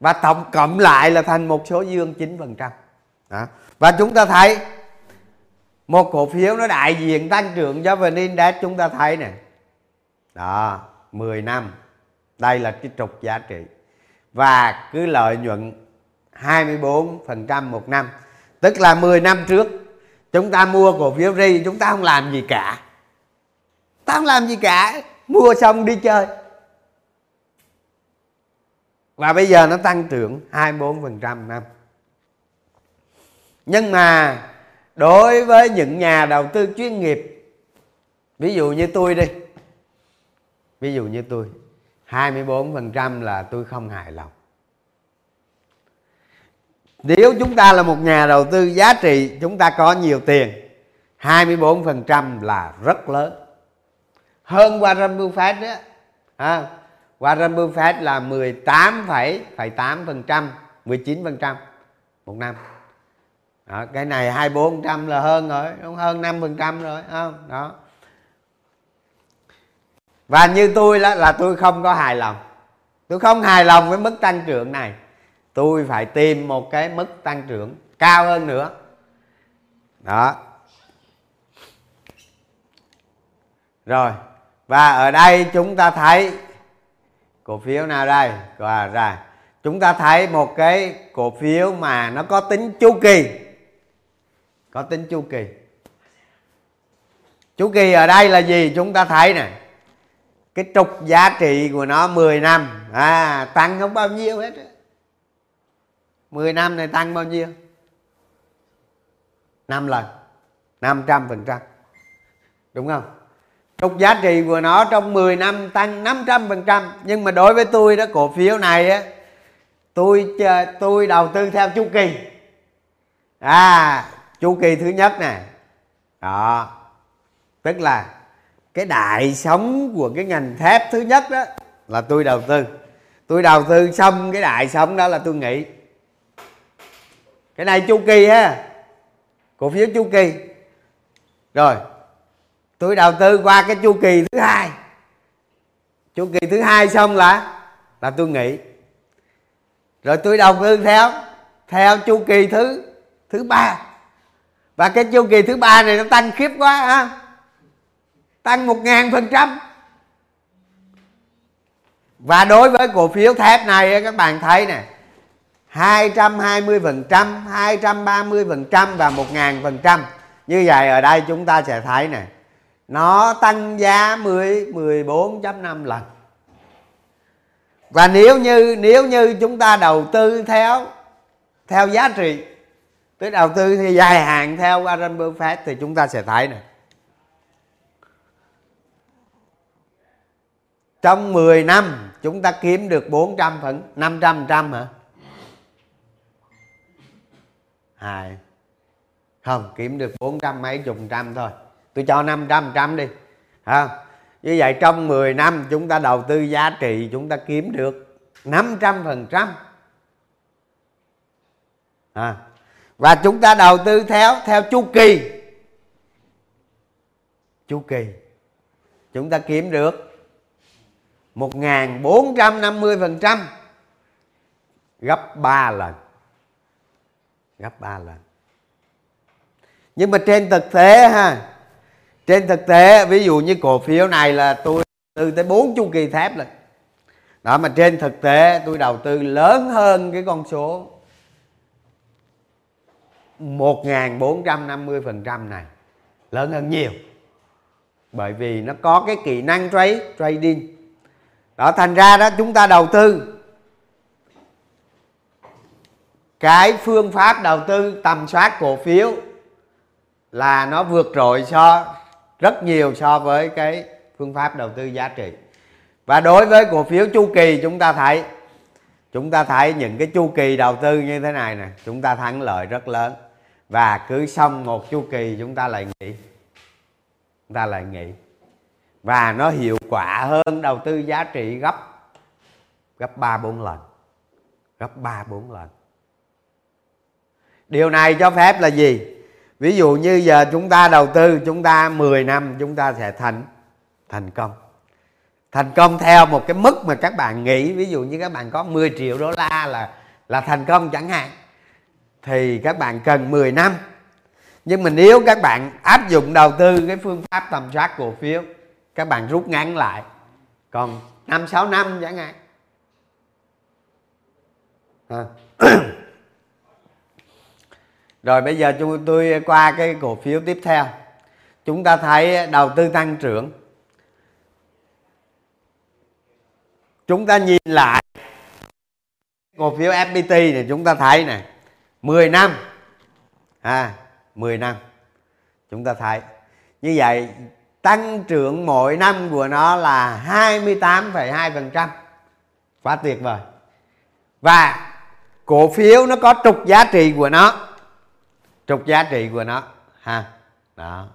A: Và tổng cộng lại là thành một số dương 9% đó. và chúng ta thấy một cổ phiếu nó đại diện tăng trưởng cho vn index chúng ta thấy nè. Đó 10 năm. Đây là cái trục giá trị và cứ lợi nhuận 24% một năm. Tức là 10 năm trước, chúng ta mua cổ phiếu ri, chúng ta không làm gì cả. Ta không làm gì cả, mua xong đi chơi. Và bây giờ nó tăng trưởng 24% năm. Nhưng mà đối với những nhà đầu tư chuyên nghiệp, ví dụ như tôi đi, ví dụ như tôi 24% là tôi không hài lòng. Nếu chúng ta là một nhà đầu tư giá trị chúng ta có nhiều tiền 24% là rất lớn. Hơn Warren Buffett đó à, Warren Buffett là 18,8% 19% một năm. Đó, cái này 24% là hơn rồi đúng hơn 5% rồi không? Đó và như tôi đó là tôi không có hài lòng. Tôi không hài lòng với mức tăng trưởng này. Tôi phải tìm một cái mức tăng trưởng cao hơn nữa. Đó. Rồi. Và ở đây chúng ta thấy, cổ phiếu nào đây? Và ra chúng ta thấy một cái cổ phiếu mà nó có tính chu kỳ. Có tính chu kỳ. Chu kỳ ở đây là gì? Chúng ta thấy nè cái trục giá trị của nó 10 năm. À tăng không bao nhiêu hết 10 năm này tăng bao nhiêu? 5 lần. 500 phần trăm. Đúng không? Trục giá trị của nó trong 10 năm tăng 500 phần trăm. Nhưng mà đối với tôi đó, cổ phiếu này á, tôi tôi đầu tư theo chu kỳ. À chu kỳ thứ nhất nè. Đó. Tức là cái đại sống của cái ngành thép thứ nhất đó là tôi đầu tư. Tôi đầu tư xong cái đại sống đó là tôi nghỉ. Cái này chu kỳ ha. Cổ phiếu chu kỳ. Rồi, tôi đầu tư qua cái chu kỳ thứ hai. Chu kỳ thứ hai xong là là tôi nghỉ. Rồi tôi đầu tư theo theo chu kỳ thứ thứ ba. Và cái chu kỳ thứ ba này nó tăng khiếp quá ha tăng một ngàn phần trăm. Và đối với cổ phiếu thép này các bạn thấy nè 220%, 230% và 1 ngàn phần trăm. Như vậy ở đây chúng ta sẽ thấy nè nó tăng giá 10 14.5 lần. Và nếu như nếu như chúng ta đầu tư theo theo giá trị tức đầu tư thì dài hạn theo Warren Buffett thì chúng ta sẽ thấy này trong 10 năm, chúng ta kiếm được 400 phần 500 trăm hả? Hai. Không, kiếm được 400 mấy chục trăm thôi. Tôi cho 500 trăm đi. Ha như vậy trong 10 năm, chúng ta đầu tư giá trị, chúng ta kiếm được 500 phần trăm. À. và chúng ta đầu tư theo theo chu kỳ. Chu kỳ. Chúng ta kiếm được 1450% gấp 3 lần. Gấp 3 lần. Nhưng mà trên thực tế ha, trên thực tế, ví dụ như cổ phiếu này là tôi từ tới 4 chu kỳ thép rồi. Đó, mà trên thực tế tôi đầu tư lớn hơn cái con số 1450% này. Lớn hơn nhiều. Bởi vì nó có cái kỹ năng trade, trading đó, thành ra đó, chúng ta đầu tư. Cái phương pháp đầu tư tầm soát cổ phiếu là nó vượt trội so, rất nhiều so với cái phương pháp đầu tư giá trị. Và đối với cổ phiếu chu kỳ, chúng ta thấy, chúng ta thấy những cái chu kỳ đầu tư như thế này nè, chúng ta thắng lợi rất lớn. Và cứ xong một chu kỳ, chúng ta lại nghỉ. Chúng ta lại nghỉ và nó hiệu quả hơn đầu tư giá trị gấp gấp ba bốn lần, gấp ba bốn lần. Điều này cho phép là gì? Ví dụ như giờ chúng ta đầu tư, chúng ta 10 năm chúng ta sẽ thành thành công. Thành công theo một cái mức mà các bạn nghĩ, ví dụ như các bạn có 10 triệu đô la là là thành công chẳng hạn, thì các bạn cần 10 năm. Nhưng mà nếu các bạn áp dụng đầu tư cái phương pháp tầm soát cổ phiếu các bạn rút ngắn lại. Còn năm, sáu năm chẳng hạn. À. rồi bây giờ chúng tôi qua cái cổ phiếu tiếp theo. Chúng ta thấy đầu tư tăng trưởng. Chúng ta nhìn lại cổ phiếu FPT thì chúng ta thấy này 10 năm. À 10 năm. Chúng ta thấy. Như vậy tăng trưởng mỗi năm của nó là 28,2% quá tuyệt vời. Và cổ phiếu nó có trục giá trị của nó. Trục giá trị của nó ha. Đó.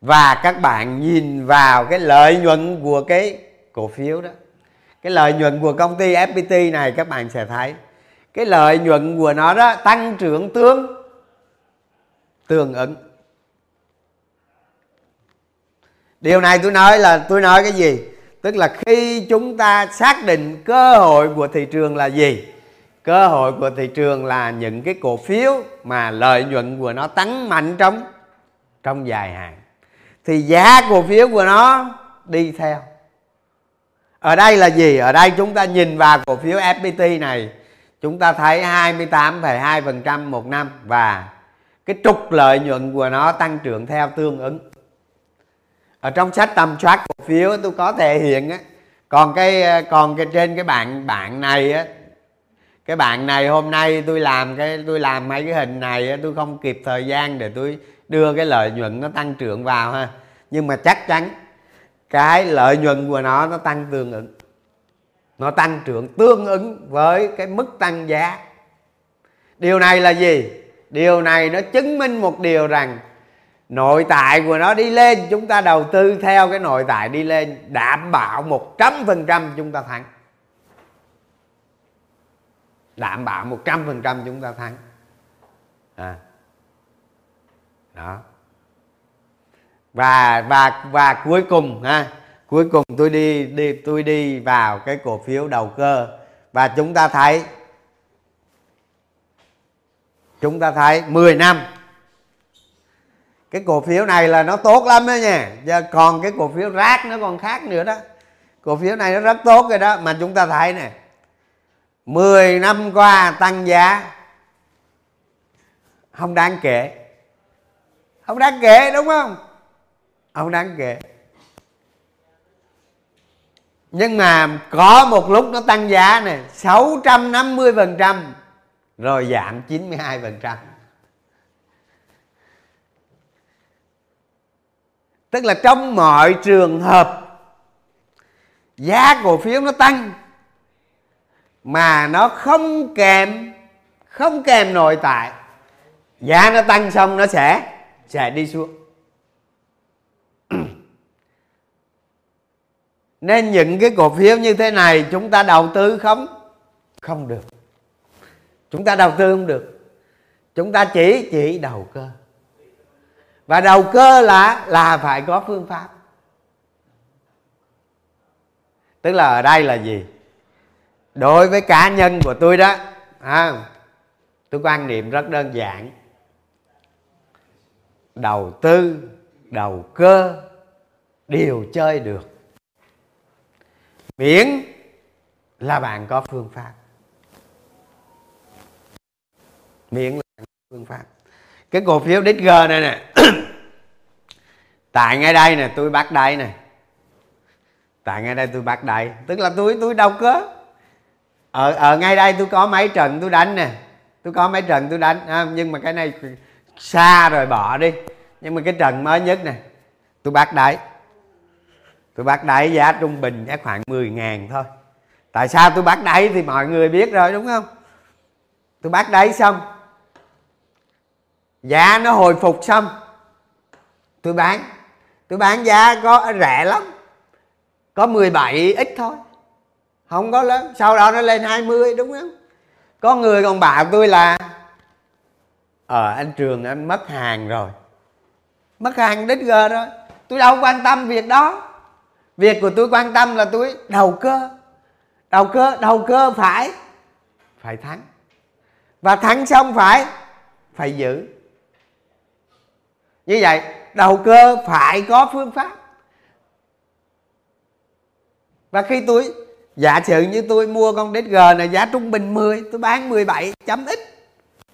A: Và các bạn nhìn vào cái lợi nhuận của cái cổ phiếu đó. Cái lợi nhuận của công ty FPT này các bạn sẽ thấy. Cái lợi nhuận của nó đó tăng trưởng tương tương ứng. Điều này tôi nói là tôi nói cái gì? Tức là khi chúng ta xác định cơ hội của thị trường là gì? Cơ hội của thị trường là những cái cổ phiếu mà lợi nhuận của nó tăng mạnh trong trong dài hạn. Thì giá cổ phiếu của nó đi theo. Ở đây là gì? Ở đây chúng ta nhìn vào cổ phiếu FPT này chúng ta thấy 28,2% một năm và cái trục lợi nhuận của nó tăng trưởng theo tương ứng ở trong sách tầm soát cổ phiếu tôi có thể hiện á, còn cái ờ, còn cái trên cái bạn bạn này á, cái bạn này hôm nay tôi làm cái, tôi làm mấy cái hình này tôi không kịp thời gian để tôi đưa cái lợi nhuận nó tăng trưởng vào ha. Nhưng mà chắc chắn cái lợi nhuận của nó nó tăng tương ứng. Nó tăng trưởng tương ứng với cái mức tăng giá. Điều này là gì? Điều này nó chứng minh một điều rằng nội tại của nó đi lên, chúng ta đầu tư theo cái nội tại đi lên, đảm bảo một trăm phần trăm chúng ta thắng. Đảm bảo một trăm phần trăm chúng ta thắng. À. đó. Và và và cuối cùng, ha, cuối cùng tôi đi đi, tôi đi vào cái cổ phiếu đầu cơ. Và chúng ta thấy, chúng ta thấy 10 năm cái cổ phiếu này là nó tốt lắm đó nha. Và còn cái cổ phiếu rác nó còn khác nữa đó. Cổ phiếu này nó rất tốt rồi đó. Mà chúng ta thấy nè 10 năm qua tăng giá. Không đáng kể. Không đáng kể, đúng không? Không đáng kể. Nhưng mà có một lúc nó tăng giá này 650 phần trăm, rồi giảm 92 phần trăm tức là trong mọi trường hợp, giá cổ phiếu nó tăng, mà nó không kèm không kèm nội tại. Giá nó tăng xong nó sẽ sẽ đi xuống. Nên những cái cổ phiếu như thế này chúng ta đầu tư không? Không được. Chúng ta đầu tư không được. Chúng ta chỉ chỉ đầu cơ và đầu cơ là là phải có phương pháp. Tức là ở đây là gì? Đối với cá nhân của tôi đó à, tôi quan niệm rất đơn giản. Đầu tư đầu cơ đều chơi được. Miễn là bạn có phương pháp. Miễn là bạn có phương pháp cái cổ phiếu DG này nè. Tại ngay đây nè tôi bắt đây nè. Tại ngay đây tôi bắt đây. Tức là tôi tôi đâu có ở ở ngay đây tôi có mấy trận tôi đánh nè. Tôi có mấy trận tôi đánh. À, nhưng mà cái này xa rồi bỏ đi. Nhưng mà cái trận mới nhất nè tôi bắt đáy tôi bắt đáy giá trung bình giá khoảng 10 ngàn thôi. Tại sao tôi bắt đáy thì mọi người biết rồi đúng không? Tôi bắt đáy xong giá nó hồi phục xong. Tôi bán. Tôi bán giá có rẻ lắm. Có 17 ít thôi. Không có lớn. Sau đó nó lên 20 đúng không? Có người còn bảo tôi là ờ anh trường, anh mất hàng rồi. Mất hàng đích g rồi. Tôi đâu quan tâm việc đó. Việc của tôi quan tâm là tôi đầu cơ. Đầu cơ đầu cơ phải phải thắng. Và thắng xong phải phải giữ như vậy đầu cơ phải có phương pháp. Và khi tôi giả sử như tôi mua con DG này giá trung bình 10 tôi bán 17 chấm ít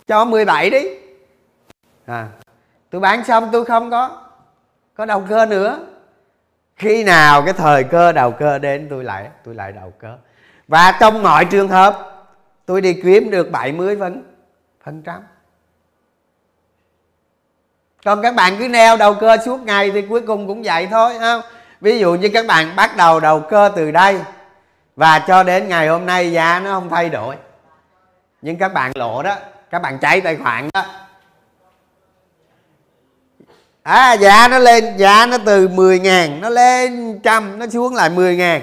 A: cho 17 đi. À, tôi bán xong tôi không có có đầu cơ nữa. Khi nào cái thời cơ đầu cơ đến tôi lại tôi lại đầu cơ. Và trong mọi trường hợp tôi đi kiếm được 70 phần phần trăm còn các bạn cứ neo đầu cơ suốt ngày thì cuối cùng cũng vậy thôi không? Ví dụ như các bạn bắt đầu đầu cơ từ đây, và cho đến ngày hôm nay giá nó không thay đổi. Nhưng các bạn lộ đó, các bạn cháy tài khoản đó. À giá nó lên, giá nó từ 10 ngàn, nó lên trăm, nó xuống lại 10 ngàn.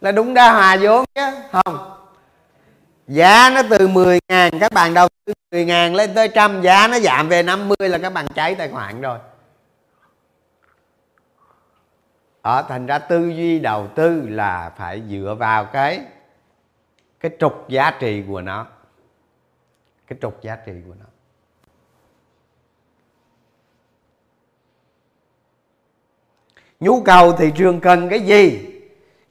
A: Là đúng ra hòa vốn chứ, không? Giá nó từ 10 ngàn, các bạn đầu tư 10 ngàn lên tới trăm, giá nó giảm về 50 là các bạn cháy tài khoản rồi. Ở thành ra tư duy đầu tư là phải dựa vào cái cái trục giá trị của nó. Cái trục giá trị của nó. Nhu cầu thị trường cần cái gì?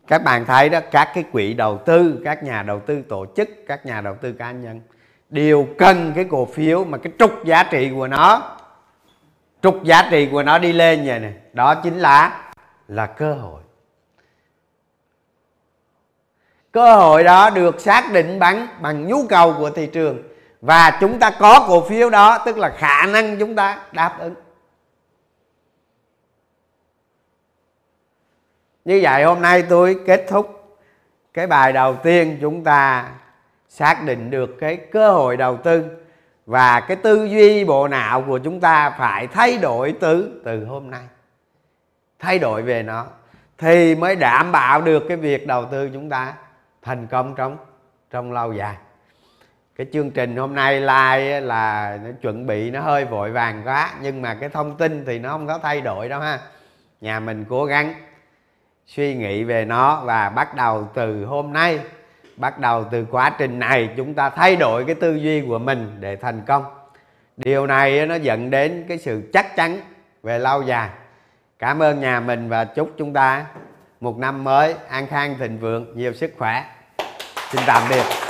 A: Các bạn thấy đó, các cái quỹ đầu tư, các nhà đầu tư tổ chức, các nhà đầu tư cá nhân đều cần cái cổ phiếu mà cái trục giá trị của nó, trục giá trị của nó đi lên vậy này đó chính là là cơ hội. Cơ hội đó được xác định bằng bằng nhu cầu của thị trường. Và chúng ta có cổ phiếu đó, tức là khả năng chúng ta đáp ứng. Như vậy hôm nay tôi kết thúc cái bài đầu tiên chúng ta xác định được cái cơ hội đầu tư và cái tư duy bộ não của chúng ta phải thay đổi từ từ hôm nay. Thay đổi về nó thì mới đảm bảo được cái việc đầu tư chúng ta thành công trong trong lâu dài. Cái chương trình hôm nay like là nó chuẩn bị nó hơi vội vàng quá, nhưng mà cái thông tin thì nó không có thay đổi đâu ha. Nhà mình cố gắng suy nghĩ về nó và bắt đầu từ hôm nay, bắt đầu từ quá trình này chúng ta thay đổi cái tư duy của mình để thành công. Điều này nó dẫn đến cái sự chắc chắn về lâu dài. Cảm ơn nhà mình và chúc chúng ta một năm mới an khang, thịnh vượng, nhiều sức khỏe. Xin tạm biệt.